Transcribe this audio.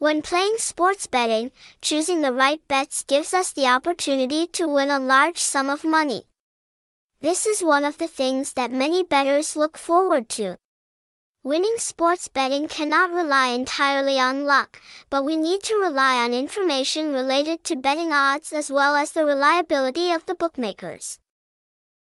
When playing sports betting, choosing the right bets gives us the opportunity to win a large sum of money. This is one of the things that many bettors look forward to. Winning sports betting cannot rely entirely on luck, but we need to rely on information related to betting odds as well as the reliability of the bookmakers.